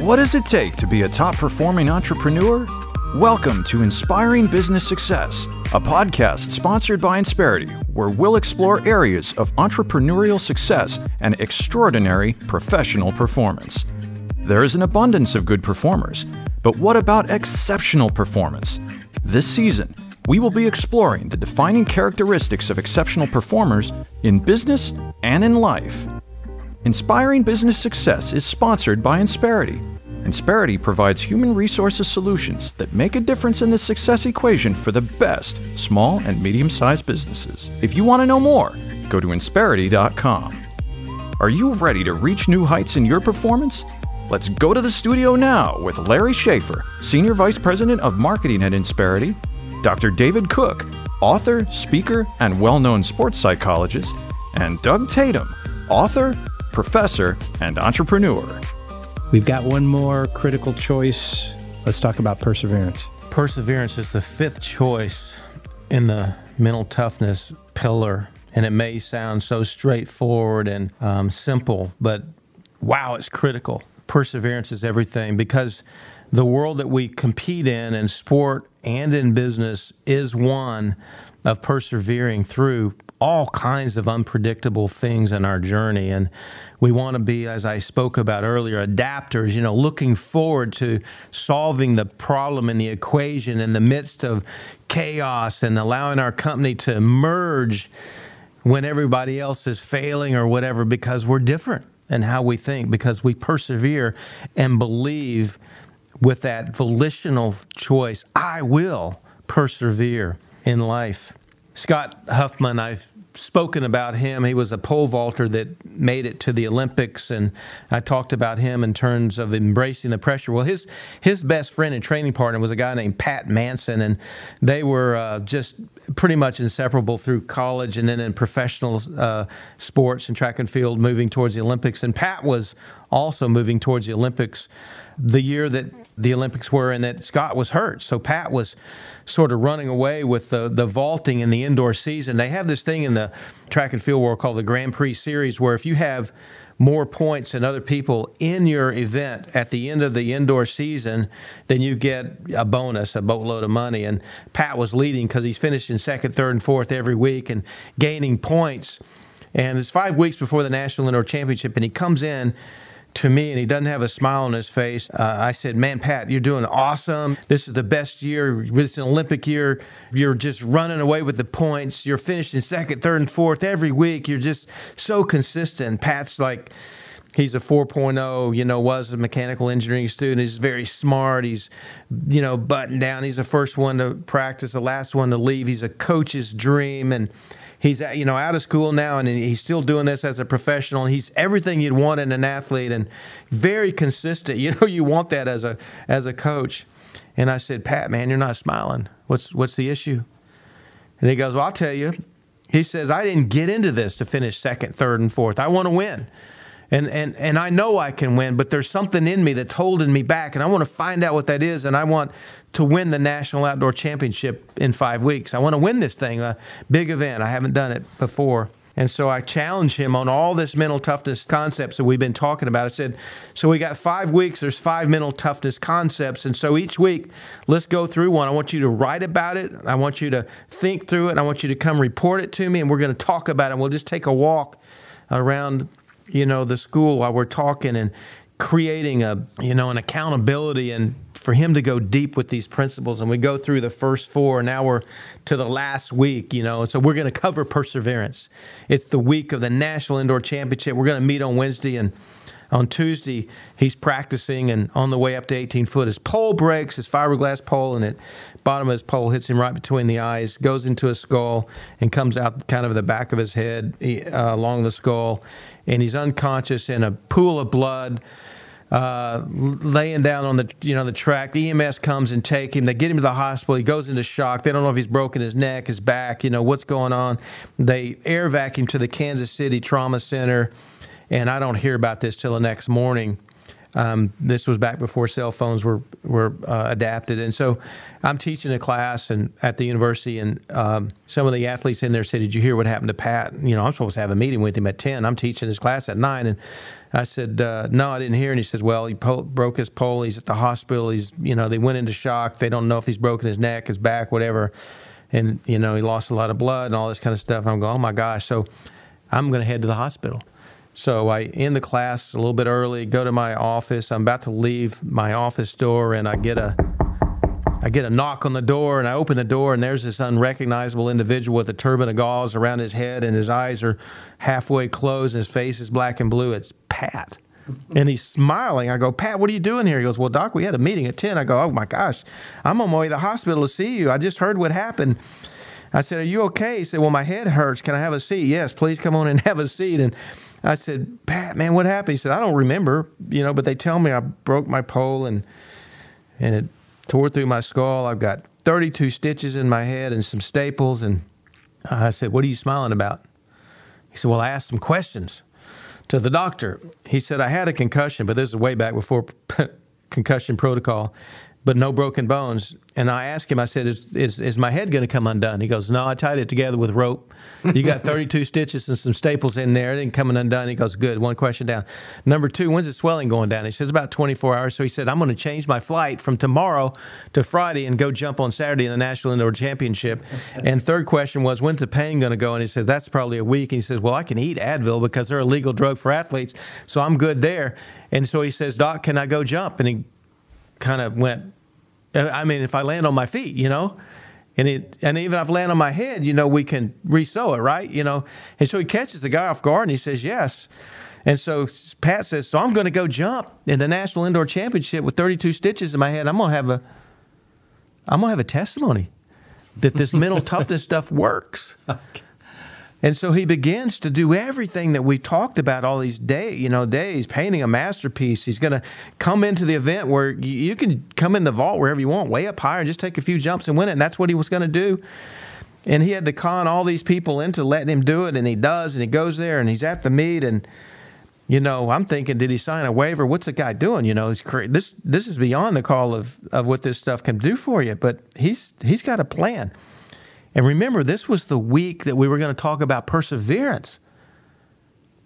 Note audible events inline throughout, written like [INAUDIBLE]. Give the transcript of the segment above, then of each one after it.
What does it take to be a top performing entrepreneur? Welcome to Inspiring Business Success, a podcast sponsored by Insperity, where we'll explore areas of entrepreneurial success and extraordinary professional performance. There is an abundance of good performers, but what about exceptional performance? This season, we will be exploring the defining characteristics of exceptional performers in business and in life. Inspiring Business Success is sponsored by Insperity. Insperity provides human resources solutions that make a difference in the success equation for the best small and medium sized businesses. If you want to know more, go to Insperity.com. Are you ready to reach new heights in your performance? Let's go to the studio now with Larry Schaefer, Senior Vice President of Marketing at Insperity, Dr. David Cook, author, speaker, and well known sports psychologist, and Doug Tatum, author, professor, and entrepreneur. We've got one more critical choice. Let's talk about perseverance. Perseverance is the fifth choice in the mental toughness pillar. And it may sound so straightforward and um, simple, but wow, it's critical. Perseverance is everything because the world that we compete in, in sport and in business, is one of persevering through all kinds of unpredictable things in our journey. And we want to be, as I spoke about earlier, adapters, you know, looking forward to solving the problem in the equation in the midst of chaos and allowing our company to emerge when everybody else is failing or whatever because we're different in how we think, because we persevere and believe with that volitional choice, I will persevere in life. Scott Huffman, I've spoken about him. He was a pole vaulter that made it to the Olympics, and I talked about him in terms of embracing the pressure. Well, his his best friend and training partner was a guy named Pat Manson, and they were uh, just pretty much inseparable through college and then in professional uh, sports and track and field, moving towards the Olympics. And Pat was also moving towards the Olympics the year that the Olympics were, and that Scott was hurt. So Pat was sort of running away with the, the vaulting in the indoor season. They have this thing in the track and field world called the Grand Prix Series, where if you have more points than other people in your event at the end of the indoor season, then you get a bonus, a boatload of money. And Pat was leading because he's finishing second, third, and fourth every week and gaining points. And it's five weeks before the National Indoor Championship, and he comes in to me and he doesn't have a smile on his face. Uh, I said, Man, Pat, you're doing awesome. This is the best year. It's an Olympic year. You're just running away with the points. You're finishing second, third, and fourth every week. You're just so consistent. Pat's like, he's a 4.0 you know was a mechanical engineering student he's very smart he's you know buttoned down he's the first one to practice the last one to leave he's a coach's dream and he's uh, you know out of school now and he's still doing this as a professional. He's everything you'd want in an athlete and very consistent. [LAUGHS] You know, you want that as a as a coach. And I said, Pat, man, you're not smiling. What's what's the issue? And he goes, Well, I'll tell you. He says, I didn't get into this to finish second, third, and fourth. I want to win. And, and, and I know I can win, but there's something in me that's holding me back, and I want to find out what that is. And I want to win the National Outdoor Championship in five weeks. I want to win this thing, a big event. I haven't done it before. And so I challenged him on all this mental toughness concepts that we've been talking about. I said, so we got five weeks, there's five mental toughness concepts. And so each week, let's go through one. I want you to write about it. I want you to think through it. I want you to come report it to me, and we're going to talk about it. And we'll just take a walk around, you know, the school while we're talking and creating a you know an accountability and for him to go deep with these principles. And we go through the first four. And now we're to the last week you know. So we're going to cover perseverance. It's the week of the national indoor championship. We're going to meet on wednesday and on tuesday he's practicing and on the way up to 18 foot. His pole breaks his fiberglass pole and it bottom of his pole hits him right between the eyes goes into his skull and comes out kind of the back of his head uh, along the skull and he's unconscious in a pool of blood uh, laying down on the you know the track. The EMS comes and take him. They get him to the hospital. He goes into shock. They don't know if he's broken his neck, his back. You know what's going on. They air vacuum to the Kansas City Trauma Center, and I don't hear about this till the next morning. Um, this was back before cell phones were were uh, adapted, and so I'm teaching a class and at the university, and um, some of the athletes in there said, "Did you hear what happened to Pat?" You know, I'm supposed to have a meeting with him at ten. I'm teaching his class at nine, and I said, uh, "No, I didn't hear." And he says, "Well, he po- broke his pole. He's at the hospital. He's you know they went into shock. They don't know if he's broken his neck, his back, whatever." And you know he lost a lot of blood and all this kind of stuff. I'm going, "Oh my gosh!" So I'm going to head to the hospital. So I end the class a little bit early, go to my office. I'm about to leave my office door, and I get a I get a knock on the door, and I open the door, and there's this unrecognizable individual with a turban of gauze around his head, and his eyes are halfway closed, and his face is black and blue. It's Pat. And he's smiling. I go, Pat, what are you doing here? He goes, Well, Doc, we had a meeting at 10. I go, Oh my gosh, I'm on my way to the hospital to see you. I just heard what happened. I said, Are you okay? He said, Well, my head hurts. Can I have a seat? Yes, please come on and [LAUGHS] have a seat. And I said, Pat, man, what happened? He said, I don't remember, you know, but they tell me I broke my pole and and it tore through my skull. I've got 32 stitches in my head and some staples. And I said, What are you smiling about? He said, Well, I asked some questions to the doctor. He said, I had a concussion, but this is way back before [LAUGHS] concussion protocol, but no broken bones. And I asked him, I said, Is, is, is my head going to come undone? He goes, No, I tied it together with rope. You got [LAUGHS] 32 stitches and some staples in there. It didn't undone. He goes, Good. One question down. Number two, when's the swelling going down? He says, About 24 hours. So he said, I'm going to change my flight from tomorrow to Friday and go jump on Saturday in the National Indoor Championship. and third question was, When's the pain going to go? And he says, That's probably a week. And he says, Well, I can eat Advil because they're a legal drug for athletes. So I'm good there. And so he says, Doc, can I go jump? And he kind of went, I mean, if I land on my feet, you know, and it, and even if I land on my head, you know, we can resew it, right? You know, and so he catches the guy off guard and he says yes. And so Pat says, so I'm going to go jump in the National Indoor Championship with 32 stitches in my head. I'm going to have a, I'm going to have a testimony that this mental [LAUGHS] toughness stuff works. And so he begins to do everything that we talked about all these day, you know, days, painting a masterpiece. He's going to come into the event where you can come in the vault wherever you want, way up higher, and just take a few jumps and win it. And that's what he was going to do. And he had to con all these people into letting him do it, and he does, and he goes there, and he's at the meet, and you know, I'm thinking, did he sign a waiver? What's the guy doing? You know, he's cra- this this is beyond the call of of what this stuff can do for you. But he's he's got a plan. And remember, this was the week that we were going to talk about perseverance.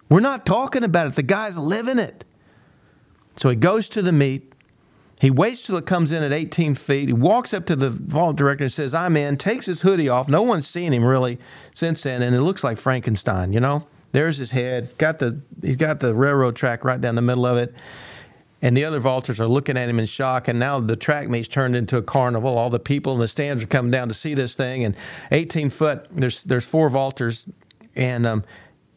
We're not talking about it. The guy's living it. So he goes to the meet. He waits till it comes in at 18 feet. He walks up to the vault director and says, I'm in, takes his hoodie off. No one's seen him really since then, and it looks like Frankenstein, you know? There's his head. Got the he's got the railroad track right down the middle of it. And the other vaulters are looking at him in shock. And now the track meet's turned into a carnival. All the people in the stands are coming down to see this thing. And 18 foot, there's there's four vaulters, and um,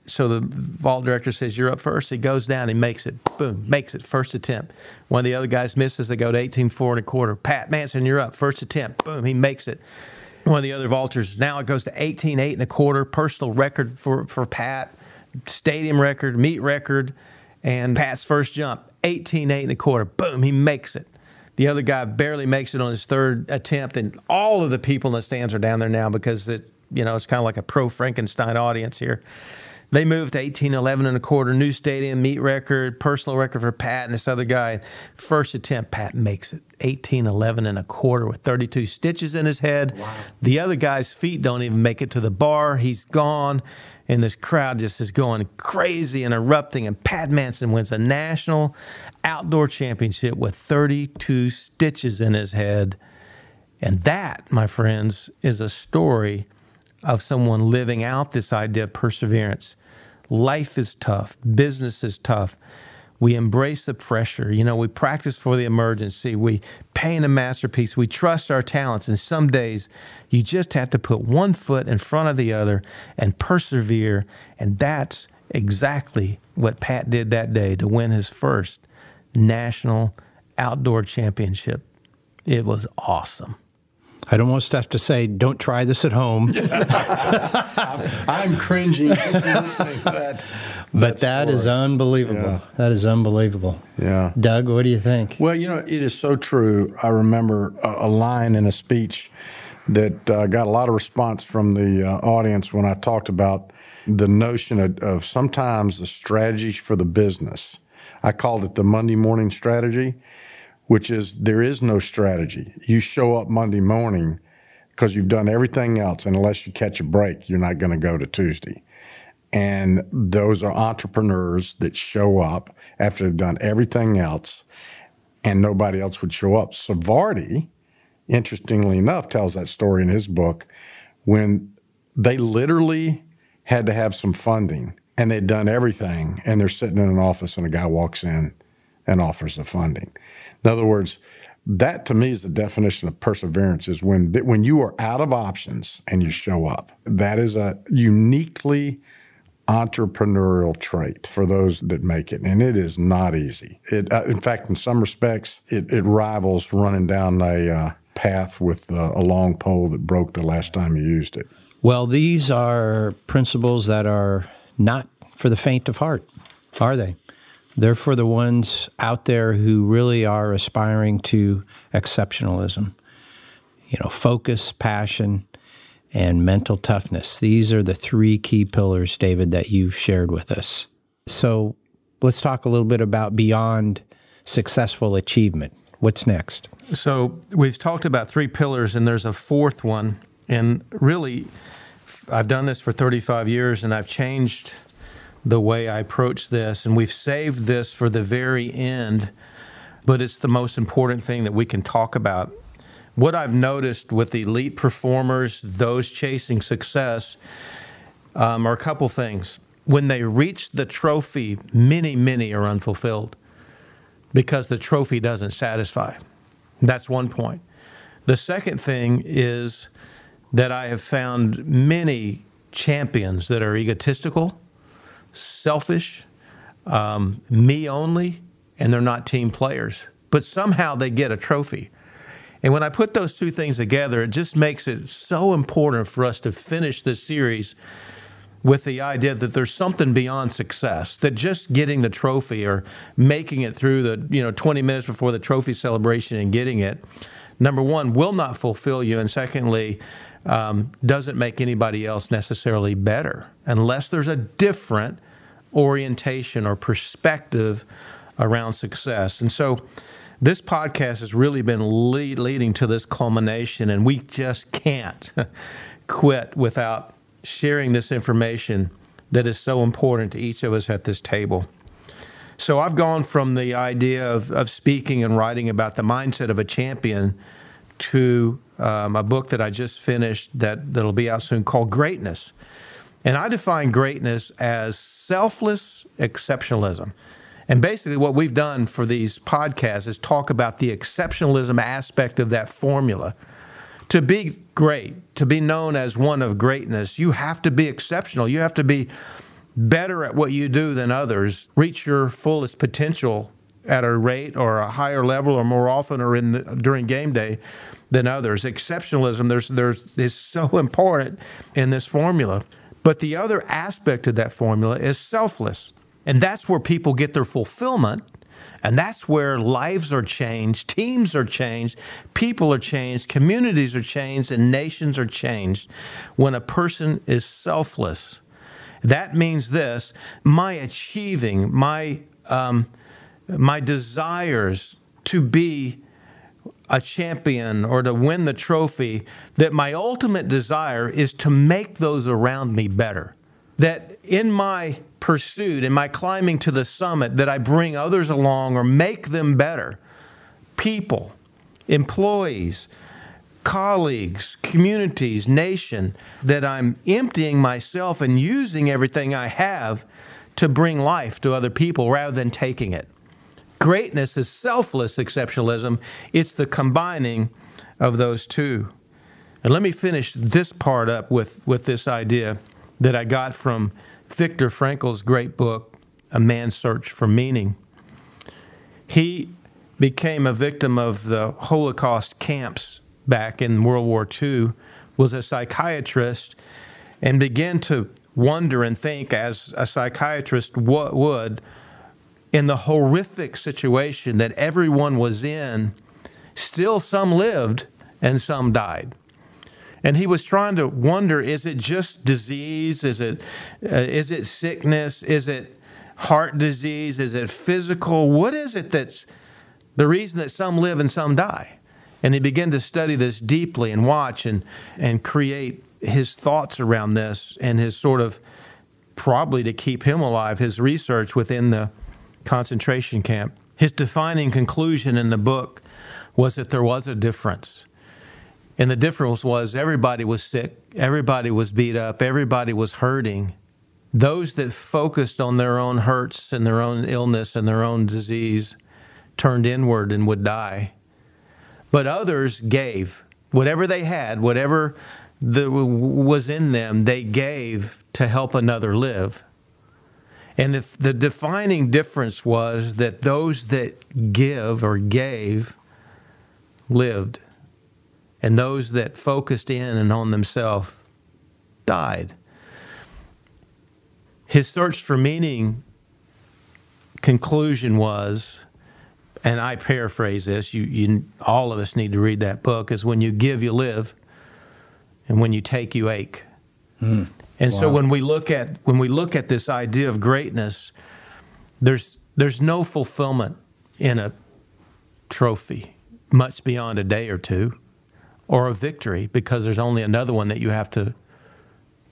so the vault director says, "You're up first. He goes down. He makes it. Boom, makes it. First attempt. One of the other guys misses. They go to 18 four and a quarter. Pat Manson, you're up. First attempt. Boom, he makes it. One of the other vaulters. Now it goes to 18 eight and a quarter. Personal record for for Pat. Stadium record. Meet record. And Pat's first jump 18 8 and a quarter. Boom, he makes it. The other guy barely makes it on his third attempt, and all of the people in the stands are down there now because it, you know, it's kind of like a pro Frankenstein audience here. They moved to 18 11 and a quarter, new stadium, meet record, personal record for Pat and this other guy. First attempt, Pat makes it 18 11 and a quarter with 32 stitches in his head. Wow. The other guy's feet don't even make it to the bar. He's gone and this crowd just is going crazy and erupting. And Pat Manson wins a national outdoor championship with 32 stitches in his head. And that, my friends, is a story of someone living out this idea of perseverance. Life is tough, business is tough. We embrace the pressure. You know, we practice for the emergency. We paint a masterpiece. We trust our talents. And some days you just have to put one foot in front of the other and persevere. And that's exactly what Pat did that day to win his first national outdoor championship. It was awesome. I'd almost have to say, don't try this at home. [LAUGHS] I'm cringing just listening to that. But that, that is unbelievable. Yeah. That is unbelievable. Yeah. Doug, what do you think? Well, you know, it is so true. I remember a, a line in a speech that uh, got a lot of response from the uh, audience when I talked about the notion of, of sometimes the strategy for the business I called it the Monday morning strategy, which is there is no strategy. You show up Monday morning because you've done everything else, and unless you catch a break, you're not going to go to Tuesday. And those are entrepreneurs that show up after they've done everything else, and nobody else would show up. Savardi, interestingly enough, tells that story in his book when they literally had to have some funding and they'd done everything and they're sitting in an office and a guy walks in and offers the funding. In other words, that to me is the definition of perseverance is when when you are out of options and you show up. That is a uniquely entrepreneurial trait for those that make it, and it is not easy. It, uh, in fact, in some respects, it, it rivals running down a uh, path with uh, a long pole that broke the last time you used it. Well, these are principles that are not for the faint of heart, are they? They're for the ones out there who really are aspiring to exceptionalism. You know, focus, passion, and mental toughness. These are the three key pillars, David, that you've shared with us. So let's talk a little bit about beyond successful achievement. What's next? So we've talked about three pillars, and there's a fourth one. And really, I've done this for 35 years, and I've changed the way I approach this. And we've saved this for the very end, but it's the most important thing that we can talk about. What I've noticed with elite performers, those chasing success, um, are a couple things. When they reach the trophy, many, many are unfulfilled because the trophy doesn't satisfy. That's one point. The second thing is that I have found many champions that are egotistical, selfish, um, me only, and they're not team players. But somehow they get a trophy. And when I put those two things together, it just makes it so important for us to finish this series with the idea that there's something beyond success that just getting the trophy or making it through the you know 20 minutes before the trophy celebration and getting it number one will not fulfill you and secondly um, doesn't make anybody else necessarily better unless there's a different orientation or perspective around success and so this podcast has really been lead, leading to this culmination and we just can't [LAUGHS] quit without sharing this information that is so important to each of us at this table. So I've gone from the idea of, of speaking and writing about the mindset of a champion to um, a book that I just finished that, that'll be out soon called Greatness. And I define greatness as selfless exceptionalism. And basically, what we've done for these podcasts is talk about the exceptionalism aspect of that formula to be great, to be known as one of greatness, you have to be exceptional. You have to be better at what you do than others, reach your fullest potential at a rate or a higher level or more often or in the, during game day than others. Exceptionalism there's there's is so [LAUGHS] important in this formula. But the other aspect of that formula is selfless. And that's where people get their fulfillment and that's where lives are changed, teams are changed, people are changed, communities are changed, and nations are changed when a person is selfless. That means this my achieving, my, um, my desires to be a champion or to win the trophy, that my ultimate desire is to make those around me better. That in my pursuit, in my climbing to the summit, that I bring others along or make them better. People, employees, colleagues, communities, nation, that I'm emptying myself and using everything I have to bring life to other people rather than taking it. Greatness is selfless exceptionalism, it's the combining of those two. And let me finish this part up with, with this idea that I got from Viktor Frankl's great book, A Man's Search for Meaning. He became a victim of the Holocaust camps back in World War II, was a psychiatrist, and began to wonder and think, as a psychiatrist would, in the horrific situation that everyone was in, still some lived and some died and he was trying to wonder is it just disease is it uh, is it sickness is it heart disease? Is it physical? What is it that's the reason that some live and some die? And he began to study this deeply and watch and, and create his thoughts around this and his sort of probably to keep him alive, his research within the concentration camp. His defining conclusion in the book was that there was a difference. And the difference was everybody was sick, everybody was beat up, everybody was hurting. Those that focused on their own hurts and their own illness and their own disease turned inward and would die. But others gave whatever they had, whatever the, was in them, they gave to help another live. And if the defining difference was that those that give or gave lived, and those that focused in and on themselves died. His search for meaning conclusion was, and I paraphrase this, you, you all of us need to read that book, is when you give, you live, and when you take, you ache. Mm. And wow. so when we look at when we look at this idea of greatness, there's there's no fulfillment in a trophy much beyond a day or two or a victory because there's only another one that you have to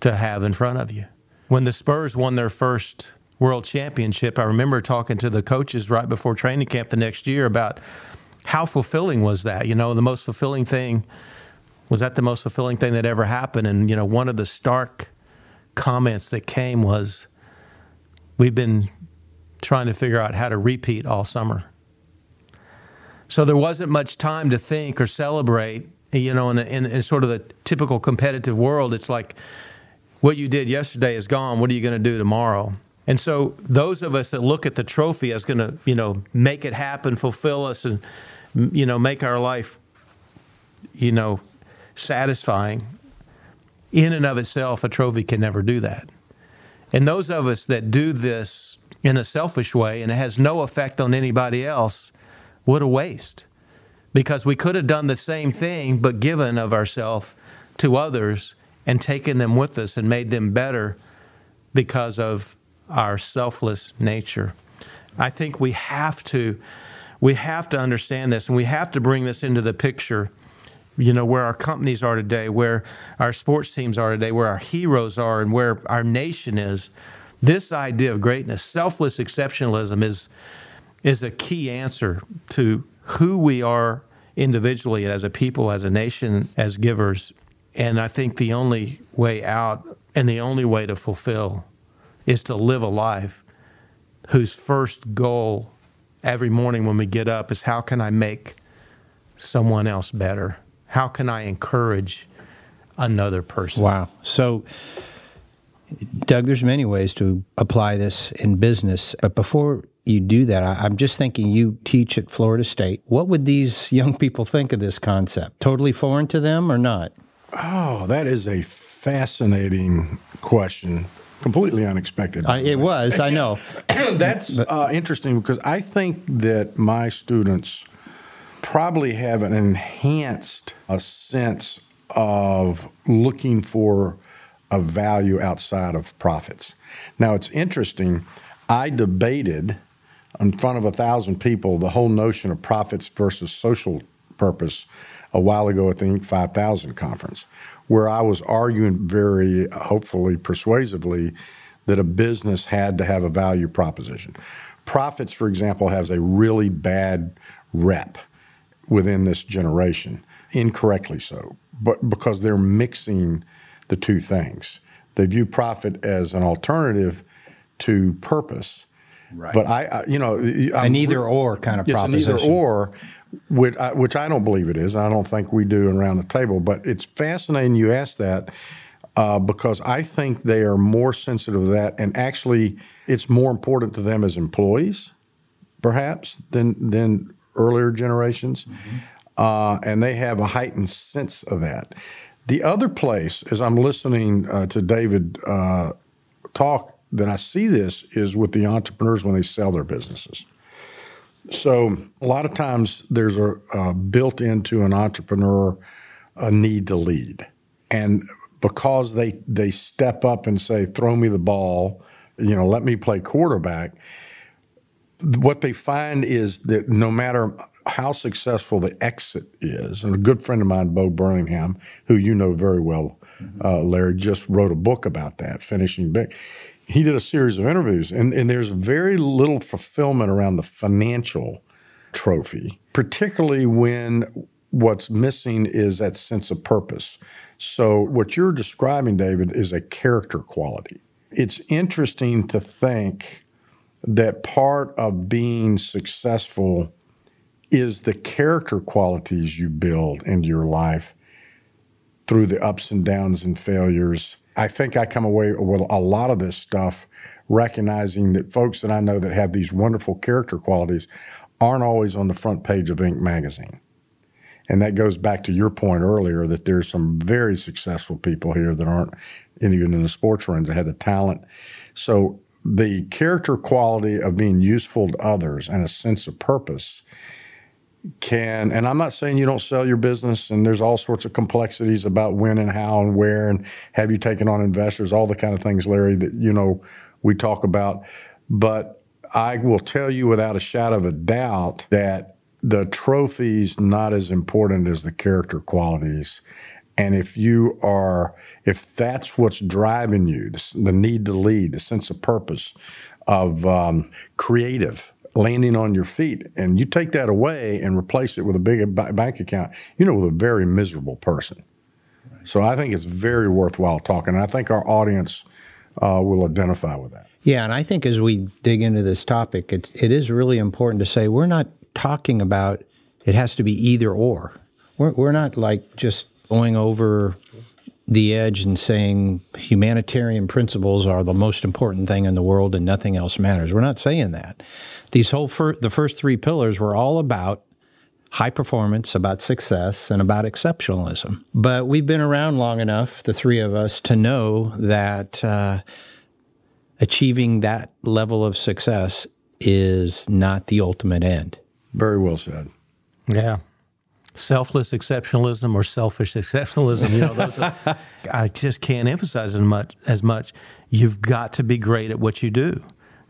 to have in front of you. When the Spurs won their first world championship, I remember talking to the coaches right before training camp the next year about how fulfilling was that? You know, the most fulfilling thing was that the most fulfilling thing that ever happened and you know, one of the stark comments that came was we've been trying to figure out how to repeat all summer. So there wasn't much time to think or celebrate. You know, in, in, in sort of the typical competitive world, it's like what you did yesterday is gone. What are you going to do tomorrow? And so those of us that look at the trophy as going to, you know, make it happen, fulfill us, and you know, make our life, you know, satisfying in and of itself, a trophy can never do that. And those of us that do this in a selfish way and it has no effect on anybody else, what a waste. Because we could have done the same thing, but given of ourselves to others and taken them with us and made them better because of our selfless nature. I think we have to we have to understand this and we have to bring this into the picture you know, where our companies are today, where our sports teams are today, where our heroes are, and where our nation is. This idea of greatness, selfless exceptionalism, is is a key answer to who we are individually as a people, as a nation, as givers. And I think the only way out and the only way to fulfill is to live a life whose first goal every morning when we get up is how can I make someone else better? How can I encourage another person? Wow. So, Doug, there's many ways to apply this in business. But before you do that, I, am just thinking you teach at Florida State. What would these [LAUGHS] young people think of this concept? Totally foreign to them or not? Oh, that is a fascinating question. Completely unexpected. Uh, it was, I know. [COUGHS] That's uh, interesting because I think that my students probably have an enhanced a sense of looking for a value outside of profits. Now, it's interesting. I debated in front of a thousand people the whole notion of profits versus social purpose a while ago at the Inc. 5000 conference, where I was arguing very hopefully persuasively that a business had to have a value proposition. Profits, for example, has a really bad rep within this generation, incorrectly so, but because they're mixing the two things. They view profit as an alternative to purpose. Right. But I, I you know, I'm, an either or kind of it's proposition. An either or, which I, which I don't believe it is. I don't think we do around the table. But it's fascinating you ask that uh, because I think they are more sensitive to that, and actually, it's more important to them as employees, perhaps, than than earlier generations, mm-hmm. uh, and they have a heightened sense of that. The other place, as I'm listening uh, to David uh, talk, that I see this is with the entrepreneurs when they sell their businesses. So a lot of times there's a uh, built into an entrepreneur a need to lead, and because they they step up and say, "Throw me the ball," you know, let me play quarterback. What they find is that no matter how successful the exit is, and a good friend of mine, Bo Burlingham, who you know very well, uh, Larry, just wrote a book about that, Finishing Big. He did a series of interviews, and, and there's very little fulfillment around the financial trophy, particularly when what's missing is that sense of purpose. So, what you're describing, David, is a character quality. It's interesting to think that part of being successful is the character qualities you build into your life through the ups and downs and failures. I think I come away with a lot of this stuff recognizing that folks that I know that have these wonderful character qualities aren't always on the front page of Inc. magazine. And that goes back to your point earlier that there's some very successful people here that aren't even in the sports runs that have the talent. So the character quality of being useful to others and a sense of purpose can and I'm not saying you don't sell your business and there's all sorts of complexities about when and how and where and have you taken on investors, all the kind of things, Larry, that you know we talk about. But I will tell you without a shadow of a doubt that the trophy's not as important as the character qualities. And if you are, if that's what's driving you, the need to lead, the sense of purpose, of um, creative, landing on your feet, and you take that away and replace it with a big bank account, you know, with a very miserable person. So I think it's very worthwhile talking. And I think our audience uh, will identify with that. Yeah, and I think as we dig into this topic, it, it is really important to say we're not talking about it has to be either or. We're, we're not like just going over the edge and saying humanitarian principles are the most important thing in the world and nothing else matters. We're not saying that. These whole fir- the first three pillars were all about high performance, about success, and about exceptionalism. But we've been around long enough, the three of us, to know that uh, achieving that level of success is not the ultimate end. Very well said. Yeah. Selfless exceptionalism or selfish exceptionalism, you know, those are, [LAUGHS] I just can't emphasize as much as much. You've got to be great at what you do.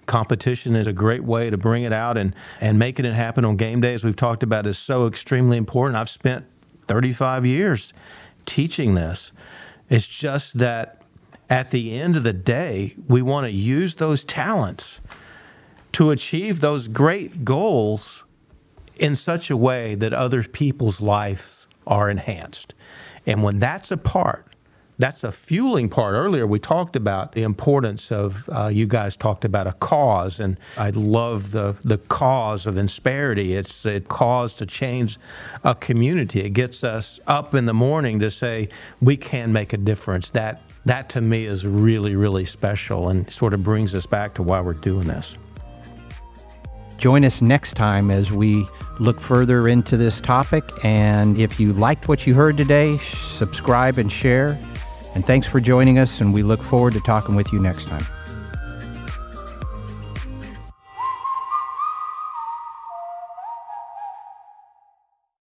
Competition is a great way to bring it out and, and making it happen on game days we've talked about is so extremely important. I've spent 35 years teaching this. It's just that at the end of the day, we want to use those talents to achieve those great goals in such a way that other people's lives are enhanced. And when that's a part, that's a fueling part. Earlier, we talked about the importance of, uh, you guys talked about a cause, and I love the, the cause of Insperity. It's a cause to change a community. It gets us up in the morning to say, we can make a difference. That, that to me is really, really special and sort of brings us back to why we're doing this. Join us next time as we look further into this topic. And if you liked what you heard today, subscribe and share. And thanks for joining us, and we look forward to talking with you next time.